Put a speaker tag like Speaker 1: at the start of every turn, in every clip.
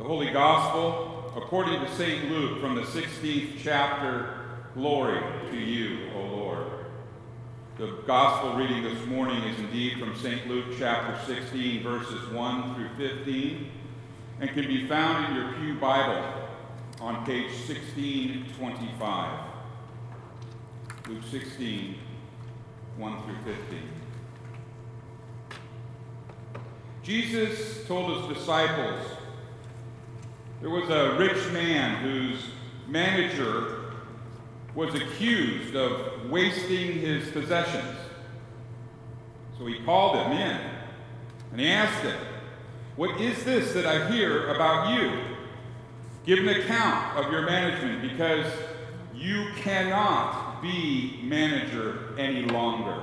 Speaker 1: The Holy Gospel, according to St. Luke, from the 16th chapter. Glory to you, O Lord. The Gospel reading this morning is indeed from St. Luke chapter 16, verses 1 through 15, and can be found in your Pew Bible on page 1625. Luke 16, 1 through 15. Jesus told his disciples there was a rich man whose manager was accused of wasting his possessions. So he called him in and he asked him, What is this that I hear about you? Give an account of your management because you cannot be manager any longer.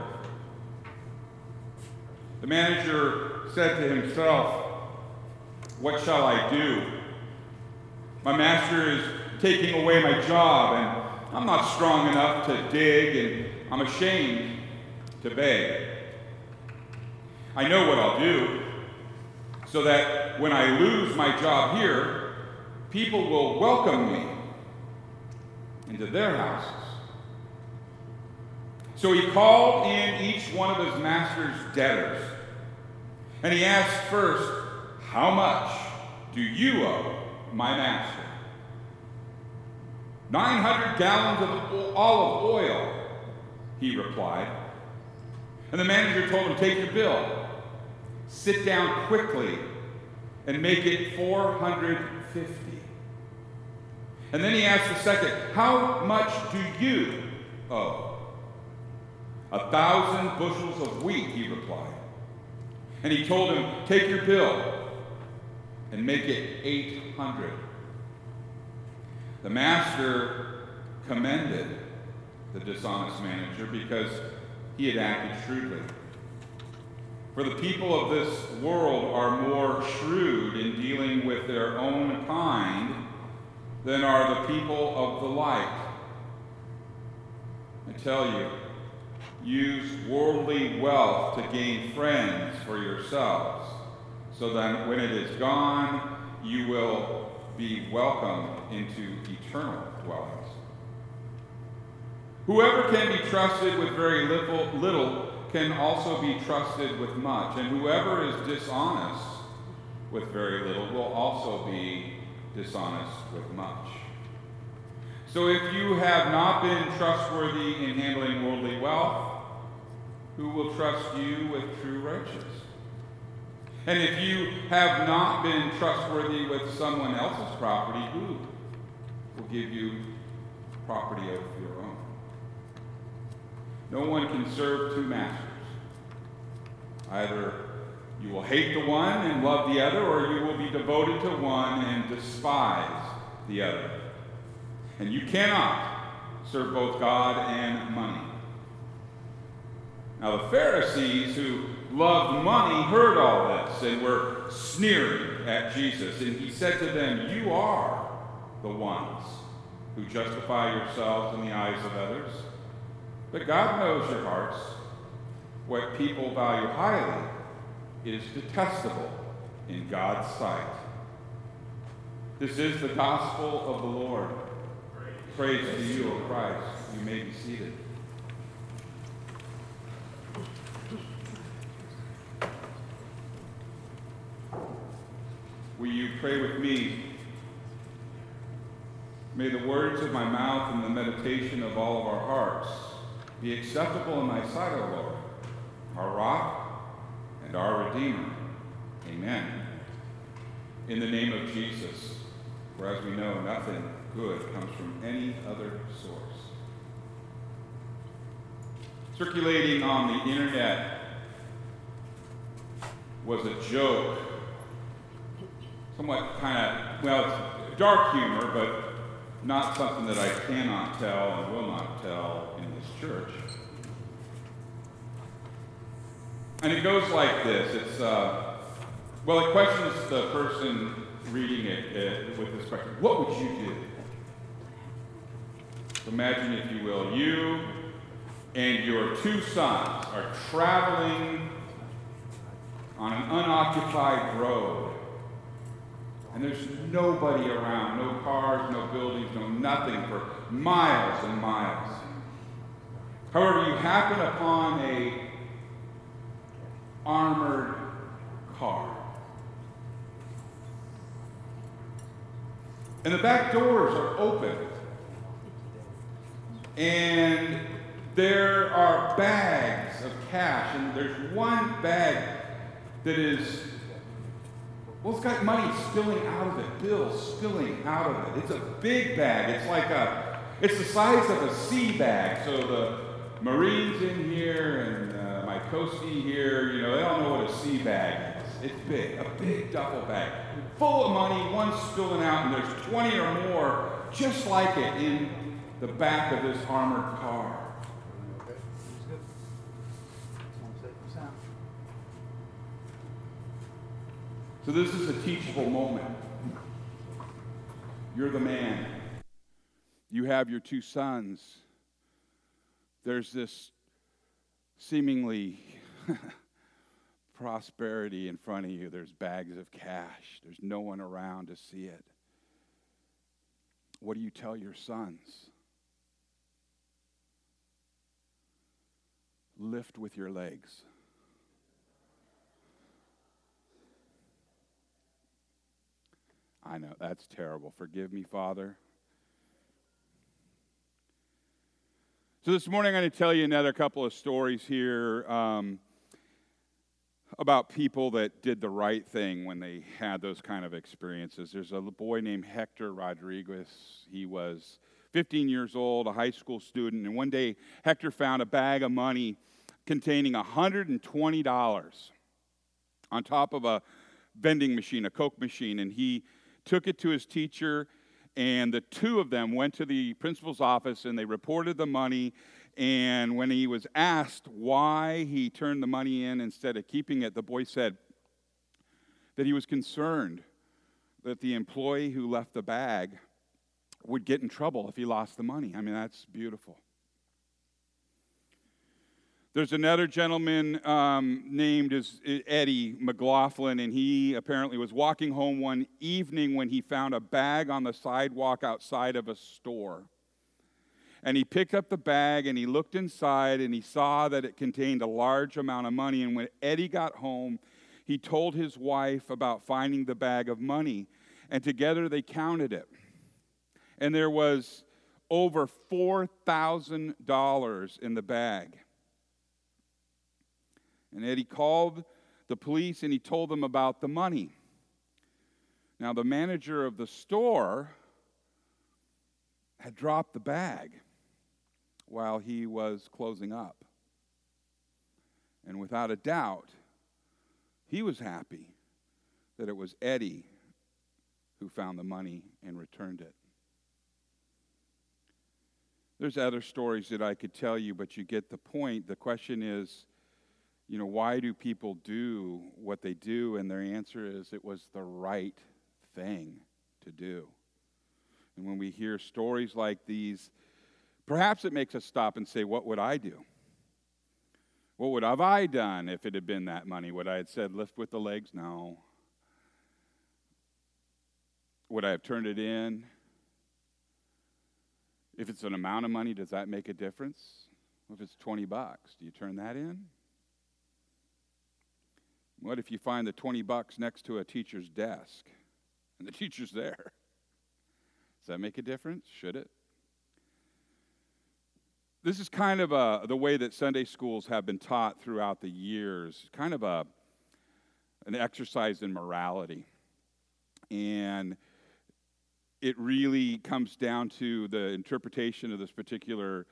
Speaker 1: The manager said to himself, What shall I do? My master is taking away my job, and I'm not strong enough to dig, and I'm ashamed to beg. I know what I'll do, so that when I lose my job here, people will welcome me into their houses. So he called in each one of his master's debtors, and he asked first, How much do you owe my master? 900 gallons of olive oil, he replied. And the manager told him, Take your bill, sit down quickly, and make it 450. And then he asked the second, How much do you owe? A thousand bushels of wheat, he replied. And he told him, Take your bill and make it 800. The master commended the dishonest manager because he had acted shrewdly. For the people of this world are more shrewd in dealing with their own kind than are the people of the light. I tell you, use worldly wealth to gain friends for yourselves, so that when it is gone, you will be welcomed into eternal dwellings. Whoever can be trusted with very little, little can also be trusted with much, and whoever is dishonest with very little will also be dishonest with much. So if you have not been trustworthy in handling worldly wealth, who will trust you with true riches? And if you have not been trustworthy with someone else's property, who will give you property of your own? No one can serve two masters. Either you will hate the one and love the other, or you will be devoted to one and despise the other. And you cannot serve both God and money. Now, the Pharisees who loved money heard all this and were sneering at Jesus. And he said to them, You are the ones who justify yourselves in the eyes of others. But God knows your hearts. What people value highly is detestable in God's sight. This is the gospel of the Lord. Praise, Praise to you, O Christ. You may be seated. Pray with me? May the words of my mouth and the meditation of all of our hearts be acceptable in thy sight, O Lord, our rock and our Redeemer. Amen. In the name of Jesus, for as we know, nothing good comes from any other source. Circulating on the internet was a joke somewhat kind of, well, it's dark humor, but not something that I cannot tell and will not tell in this church. And it goes like this. It's, uh, well, it questions the person reading it uh, with this question What would you do? So imagine, if you will, you and your two sons are traveling on an unoccupied road And there's nobody around, no cars, no buildings, no nothing for miles and miles. However, you happen upon a armored car. And the back doors are open. And there are bags of cash, and there's one bag that is, well, it's got money spilling out of it, bills spilling out of it. It's a big bag. It's like a, it's the size of a sea bag. So the Marines in here and uh, my coastie here, you know, they don't know what a sea bag is. It's big, a big duffel bag, full of money, one spilling out, and there's 20 or more just like it in the back of this armored car. So this is a teachable moment. You're the man. You have your two sons. There's this seemingly prosperity in front of you. There's bags of cash. There's no one around to see it. What do you tell your sons? Lift with your legs. I know, that's terrible. Forgive me, Father. So, this morning I'm going to tell you another couple of stories here um, about people that did the right thing when they had those kind of experiences. There's a boy named Hector Rodriguez. He was 15 years old, a high school student, and one day Hector found a bag of money containing $120 on top of a vending machine, a Coke machine, and he took it to his teacher, and the two of them went to the principal's office and they reported the money. And when he was asked why he turned the money in instead of keeping it, the boy said that he was concerned that the employee who left the bag would get in trouble if he lost the money. I mean, that's beautiful. There's another gentleman um, named as Eddie McLaughlin, and he apparently was walking home one evening when he found a bag on the sidewalk outside of a store. And he picked up the bag and he looked inside and he saw that it contained a large amount of money. And when Eddie got home, he told his wife about finding the bag of money. And together they counted it. And there was over $4,000 in the bag. And Eddie called the police and he told them about the money. Now, the manager of the store had dropped the bag while he was closing up. And without a doubt, he was happy that it was Eddie who found the money and returned it. There's other stories that I could tell you, but you get the point. The question is, you know, why do people do what they do? And their answer is it was the right thing to do. And when we hear stories like these, perhaps it makes us stop and say, What would I do? What would have I done if it had been that money? Would I have said, Lift with the legs? No. Would I have turned it in? If it's an amount of money, does that make a difference? If it's 20 bucks, do you turn that in? What if you find the 20 bucks next to a teacher's desk and the teacher's there? Does that make a difference? Should it? This is kind of a, the way that Sunday schools have been taught throughout the years, kind of a, an exercise in morality. And it really comes down to the interpretation of this particular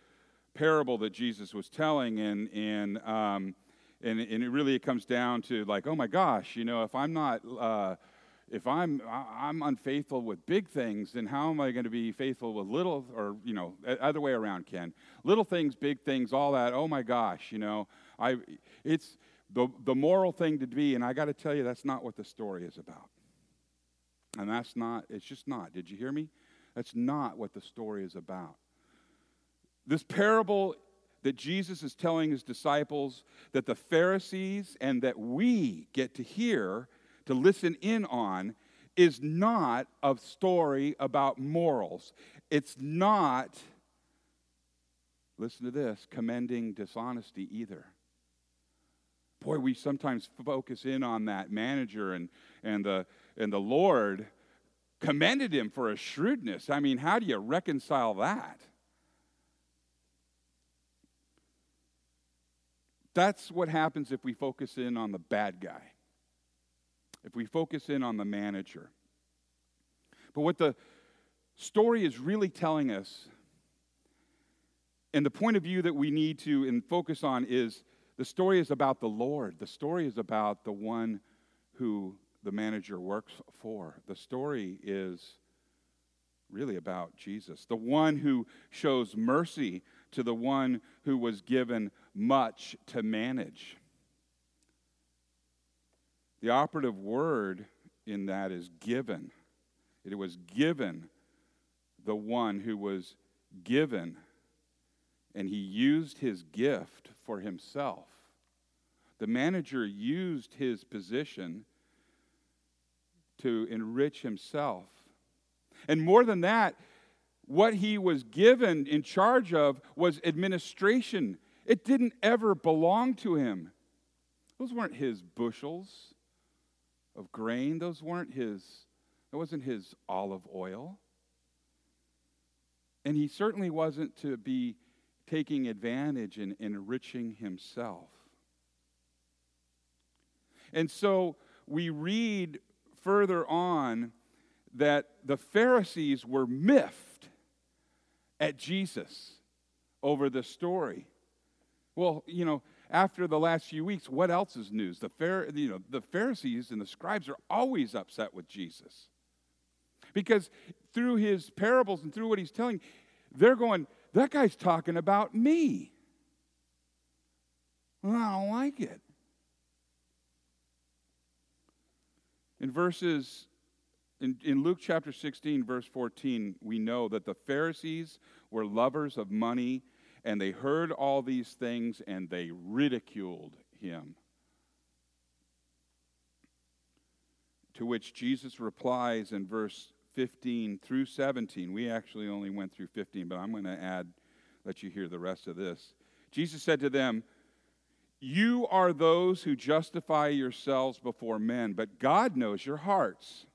Speaker 1: parable that Jesus was telling. And, and um, and, and it really it comes down to like, oh my gosh, you know, if I'm not, uh, if I'm I'm unfaithful with big things, then how am I going to be faithful with little, or you know, other way around, Ken? Little things, big things, all that. Oh my gosh, you know, I it's the the moral thing to be, and I got to tell you, that's not what the story is about. And that's not. It's just not. Did you hear me? That's not what the story is about. This parable that Jesus is telling his disciples that the Pharisees and that we get to hear, to listen in on, is not a story about morals. It's not, listen to this, commending dishonesty either. Boy, we sometimes focus in on that manager and, and, the, and the Lord commended him for his shrewdness. I mean, how do you reconcile that? That's what happens if we focus in on the bad guy, if we focus in on the manager. But what the story is really telling us, and the point of view that we need to and focus on is the story is about the Lord. The story is about the one who the manager works for. The story is really about Jesus, the one who shows mercy to the one who was given much to manage. The operative word in that is given. It was given the one who was given, and he used his gift for himself. The manager used his position to enrich himself. And more than that, what he was given in charge of was administration. It didn't ever belong to him. Those weren't his bushels of grain. Those weren't his, it wasn't his olive oil. And he certainly wasn't to be taking advantage and enriching himself. And so we read further on that the Pharisees were miffed at Jesus over the story. Well, you know, after the last few weeks, what else is news? The, Phar- you know, the Pharisees and the scribes are always upset with Jesus. Because through his parables and through what he's telling, they're going, that guy's talking about me. Well, I don't like it. In verses, in, in Luke chapter 16, verse 14, we know that the Pharisees were lovers of money, and they heard all these things and they ridiculed him. To which Jesus replies in verse 15 through 17. We actually only went through 15, but I'm going to add, let you hear the rest of this. Jesus said to them, you are those who justify yourselves before men, but God knows your hearts.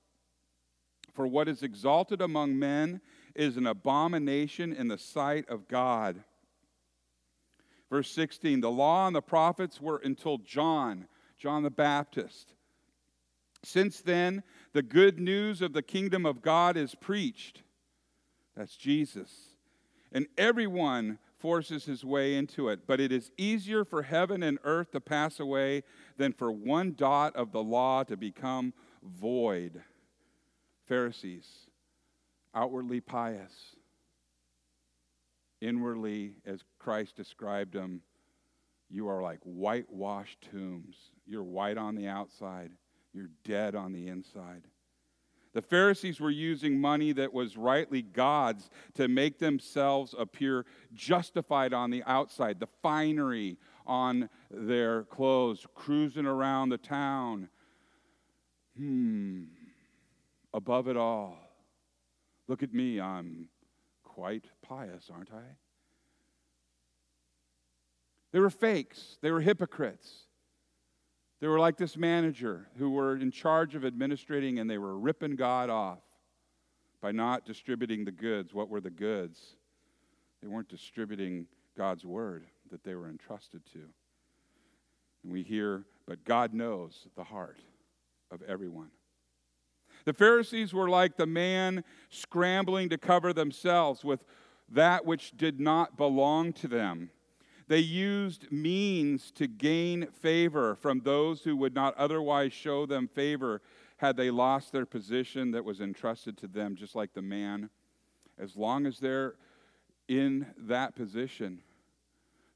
Speaker 1: For what is exalted among men is an abomination in the sight of God. Verse 16 The law and the prophets were until John, John the Baptist. Since then, the good news of the kingdom of God is preached. That's Jesus. And everyone forces his way into it. But it is easier for heaven and earth to pass away than for one dot of the law to become void. Pharisees, outwardly pious, inwardly, as Christ described them, you are like whitewashed tombs. You're white on the outside, you're dead on the inside. The Pharisees were using money that was rightly God's to make themselves appear justified on the outside, the finery on their clothes, cruising around the town. Hmm, above it all, look at me, I'm quite pious, aren't I? They were fakes, they were hypocrites. They were like this manager who were in charge of administrating and they were ripping God off by not distributing the goods. What were the goods? They weren't distributing God's word that they were entrusted to. And we hear, but God knows the heart of everyone. The Pharisees were like the man scrambling to cover themselves with that which did not belong to them. They used means to gain favor from those who would not otherwise show them favor had they lost their position that was entrusted to them, just like the man. As long as they're in that position,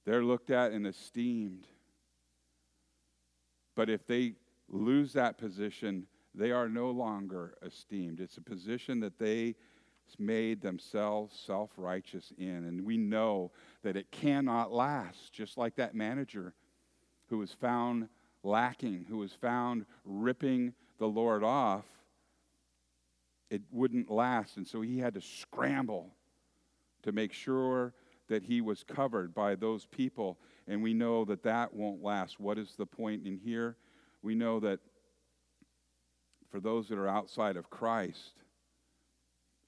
Speaker 1: they're looked at and esteemed. But if they lose that position, they are no longer esteemed. It's a position that they made themselves self righteous in. And we know that it cannot last, just like that manager who was found lacking, who was found ripping the Lord off. it wouldn't last. And so he had to scramble to make sure that he was covered by those people. And we know that that won't last. What is the point in here? We know that for those that are outside of Christ,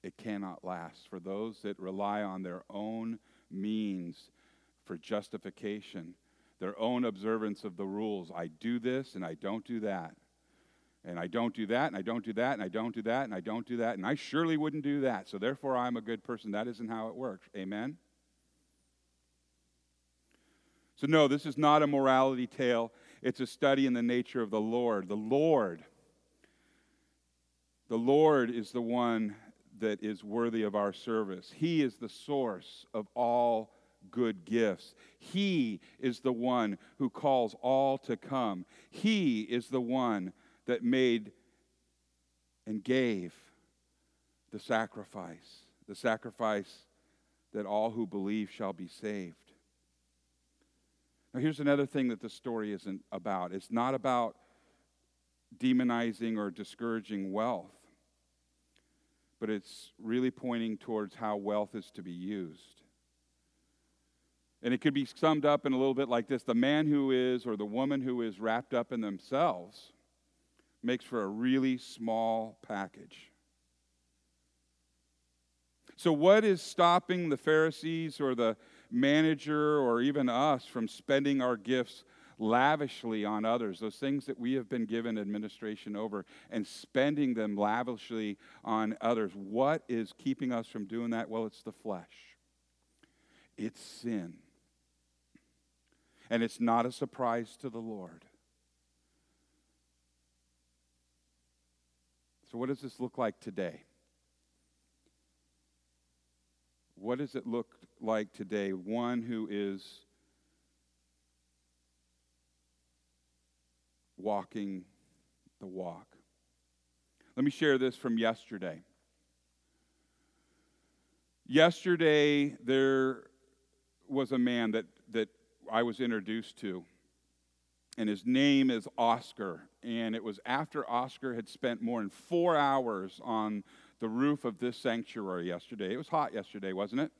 Speaker 1: it cannot last. For those that rely on their own means for justification, their own observance of the rules. I do this and I don't do that. And I don't do that, and I don't do that, and I don't do that, and I don't do that, and I surely wouldn't do that. So therefore, I'm a good person. That isn't how it works. Amen? So, no, this is not a morality tale. It's a study in the nature of the Lord. The Lord, the Lord is the one that is worthy of our service. He is the source of all good gifts. He is the one who calls all to come. He is the one that made and gave the sacrifice, the sacrifice that all who believe shall be saved. Now, here's another thing that the story isn't about it's not about demonizing or discouraging wealth, but it's really pointing towards how wealth is to be used. And it could be summed up in a little bit like this the man who is, or the woman who is wrapped up in themselves makes for a really small package. So, what is stopping the Pharisees or the manager or even us from spending our gifts lavishly on others, those things that we have been given administration over, and spending them lavishly on others? What is keeping us from doing that? Well, it's the flesh, it's sin. And it's not a surprise to the Lord. So, what does this look like today? What does it look like today? One who is walking the walk. Let me share this from yesterday. Yesterday, there was a man that, that I was introduced to and his name is Oscar. And it was after Oscar had spent more than four hours on the roof of this sanctuary yesterday. It was hot yesterday, wasn't it?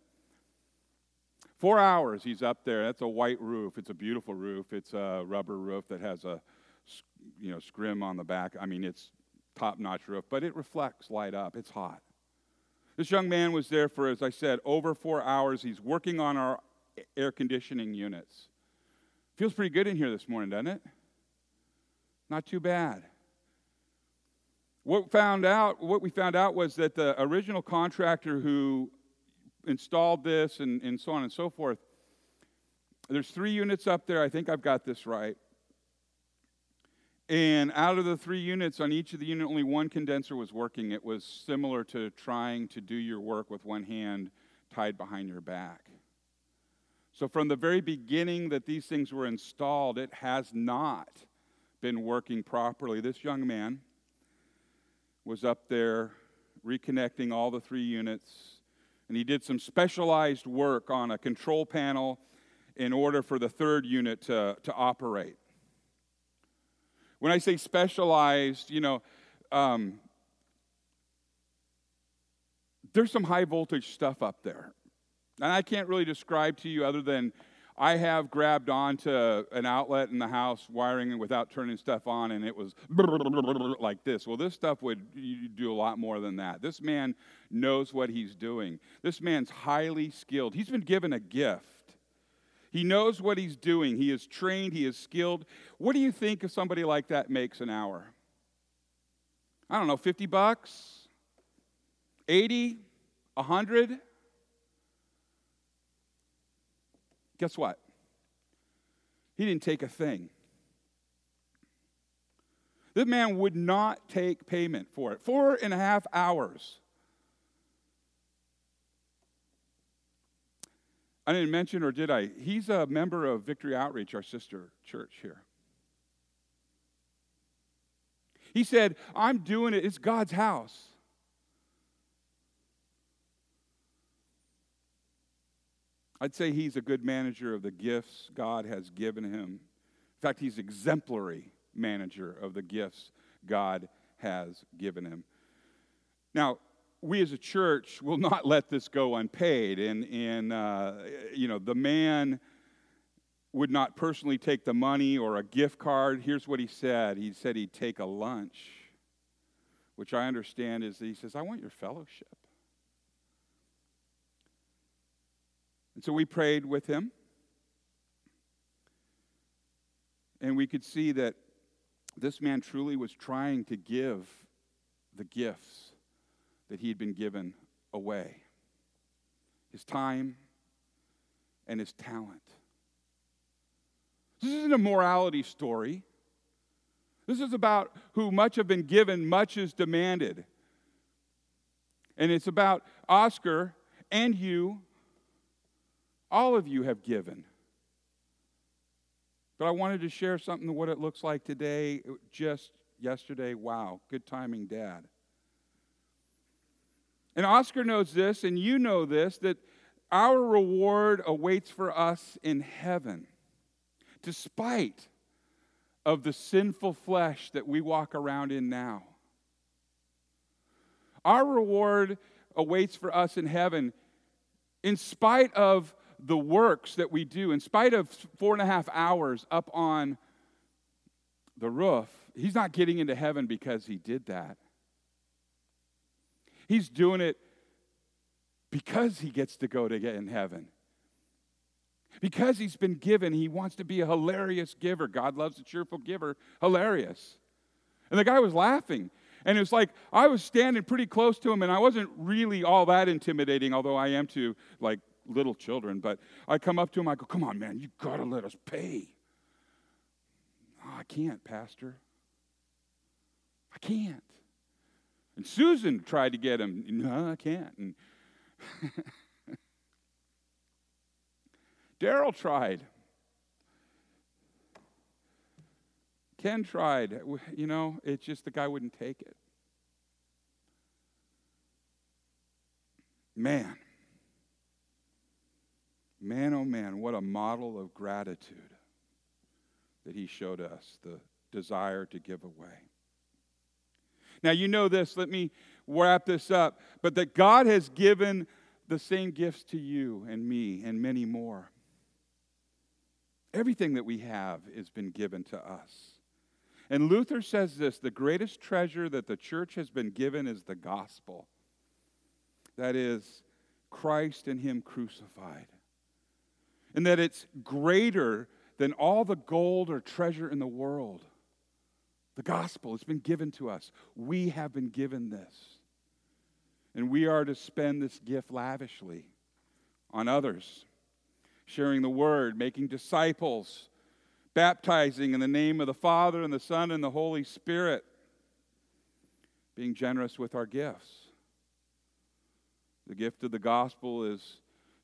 Speaker 1: Four hours he's up there. That's a white roof. It's a beautiful roof. It's a rubber roof that has a you know scrim on the back. I mean, it's top-notch roof, but it reflects light up. It's hot. This young man was there for, as I said, over four hours. He's working on our air conditioning units. Feels pretty good in here this morning, doesn't it? Not too bad. What found out, what we found out was that the original contractor who installed this and, and so on and so forth, there's three units up there. I think I've got this right. And out of the three units, on each of the unit, only one condenser was working. It was similar to trying to do your work with one hand tied behind your back. So, from the very beginning that these things were installed, it has not been working properly. This young man was up there reconnecting all the three units, and he did some specialized work on a control panel in order for the third unit to, to operate. When I say specialized, you know, um, there's some high voltage stuff up there. And I can't really describe to you other than I have grabbed onto an outlet in the house, wiring it without turning stuff on, and it was like this. Well, this stuff would do a lot more than that. This man knows what he's doing. This man's highly skilled. He's been given a gift. He knows what he's doing. He is trained, he is skilled. What do you think if somebody like that makes an hour? I don't know, 50 bucks? 80? 100? Guess what? He didn't take a thing. This man would not take payment for it. Four and a half hours. I didn't mention, or did I? He's a member of Victory Outreach, our sister church here. He said, I'm doing it, it's God's house. I'd say he's a good manager of the gifts God has given him. In fact, he's exemplary manager of the gifts God has given him. Now, we as a church will not let this go unpaid. And, and uh, you know, the man would not personally take the money or a gift card. Here's what he said he said he'd take a lunch, which I understand is he says, I want your fellowship. And so we prayed with him. And we could see that this man truly was trying to give the gifts that he'd been given away his time and his talent. This isn't a morality story. This is about who much have been given, much is demanded. And it's about Oscar and you. All of you have given. But I wanted to share something of what it looks like today, just yesterday. Wow, good timing, Dad. And Oscar knows this, and you know this, that our reward awaits for us in heaven, despite of the sinful flesh that we walk around in now. Our reward awaits for us in heaven in spite of the works that we do, in spite of four and a half hours up on the roof, he's not getting into heaven because he did that. He's doing it because he gets to go to get in heaven. Because he's been given, he wants to be a hilarious giver. God loves a cheerful giver. Hilarious. And the guy was laughing. And it was like I was standing pretty close to him, and I wasn't really all that intimidating, although I am to like little children. But I come up to him, I go, Come on, man, you got to let us pay. Oh, I can't, Pastor. I can't. And Susan tried to get him. No, I can't. And Daryl tried. Ken tried. You know, it's just the guy wouldn't take it. Man. Man, oh man, what a model of gratitude that he showed us the desire to give away. Now, you know this, let me wrap this up, but that God has given the same gifts to you and me and many more. Everything that we have has been given to us. And Luther says this the greatest treasure that the church has been given is the gospel. That is, Christ and Him crucified. And that it's greater than all the gold or treasure in the world. The gospel has been given to us. We have been given this. And we are to spend this gift lavishly on others, sharing the word, making disciples, baptizing in the name of the Father and the Son and the Holy Spirit, being generous with our gifts. The gift of the gospel is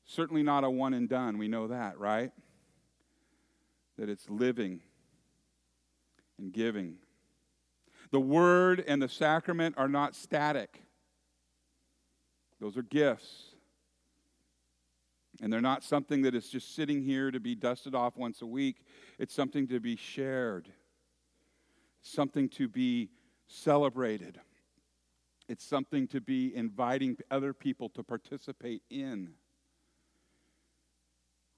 Speaker 1: certainly not a one and done. We know that, right? That it's living and giving the word and the sacrament are not static, those are gifts. And they're not something that is just sitting here to be dusted off once a week. It's something to be shared, something to be celebrated. It's something to be inviting other people to participate in.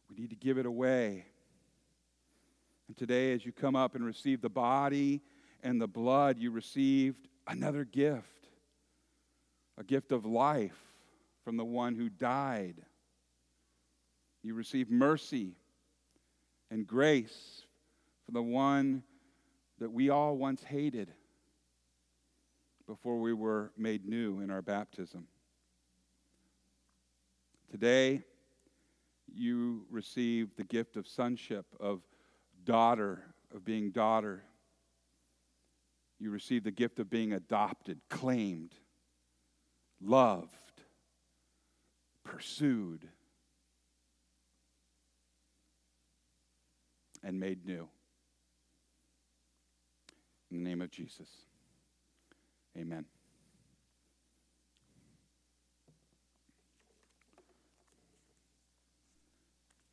Speaker 1: We need to give it away. And today, as you come up and receive the body and the blood, you received another gift a gift of life from the one who died. You received mercy and grace from the one that we all once hated before we were made new in our baptism. Today, you receive the gift of sonship, of daughter, of being daughter you receive the gift of being adopted, claimed, loved, pursued, and made new. In the name of Jesus, amen.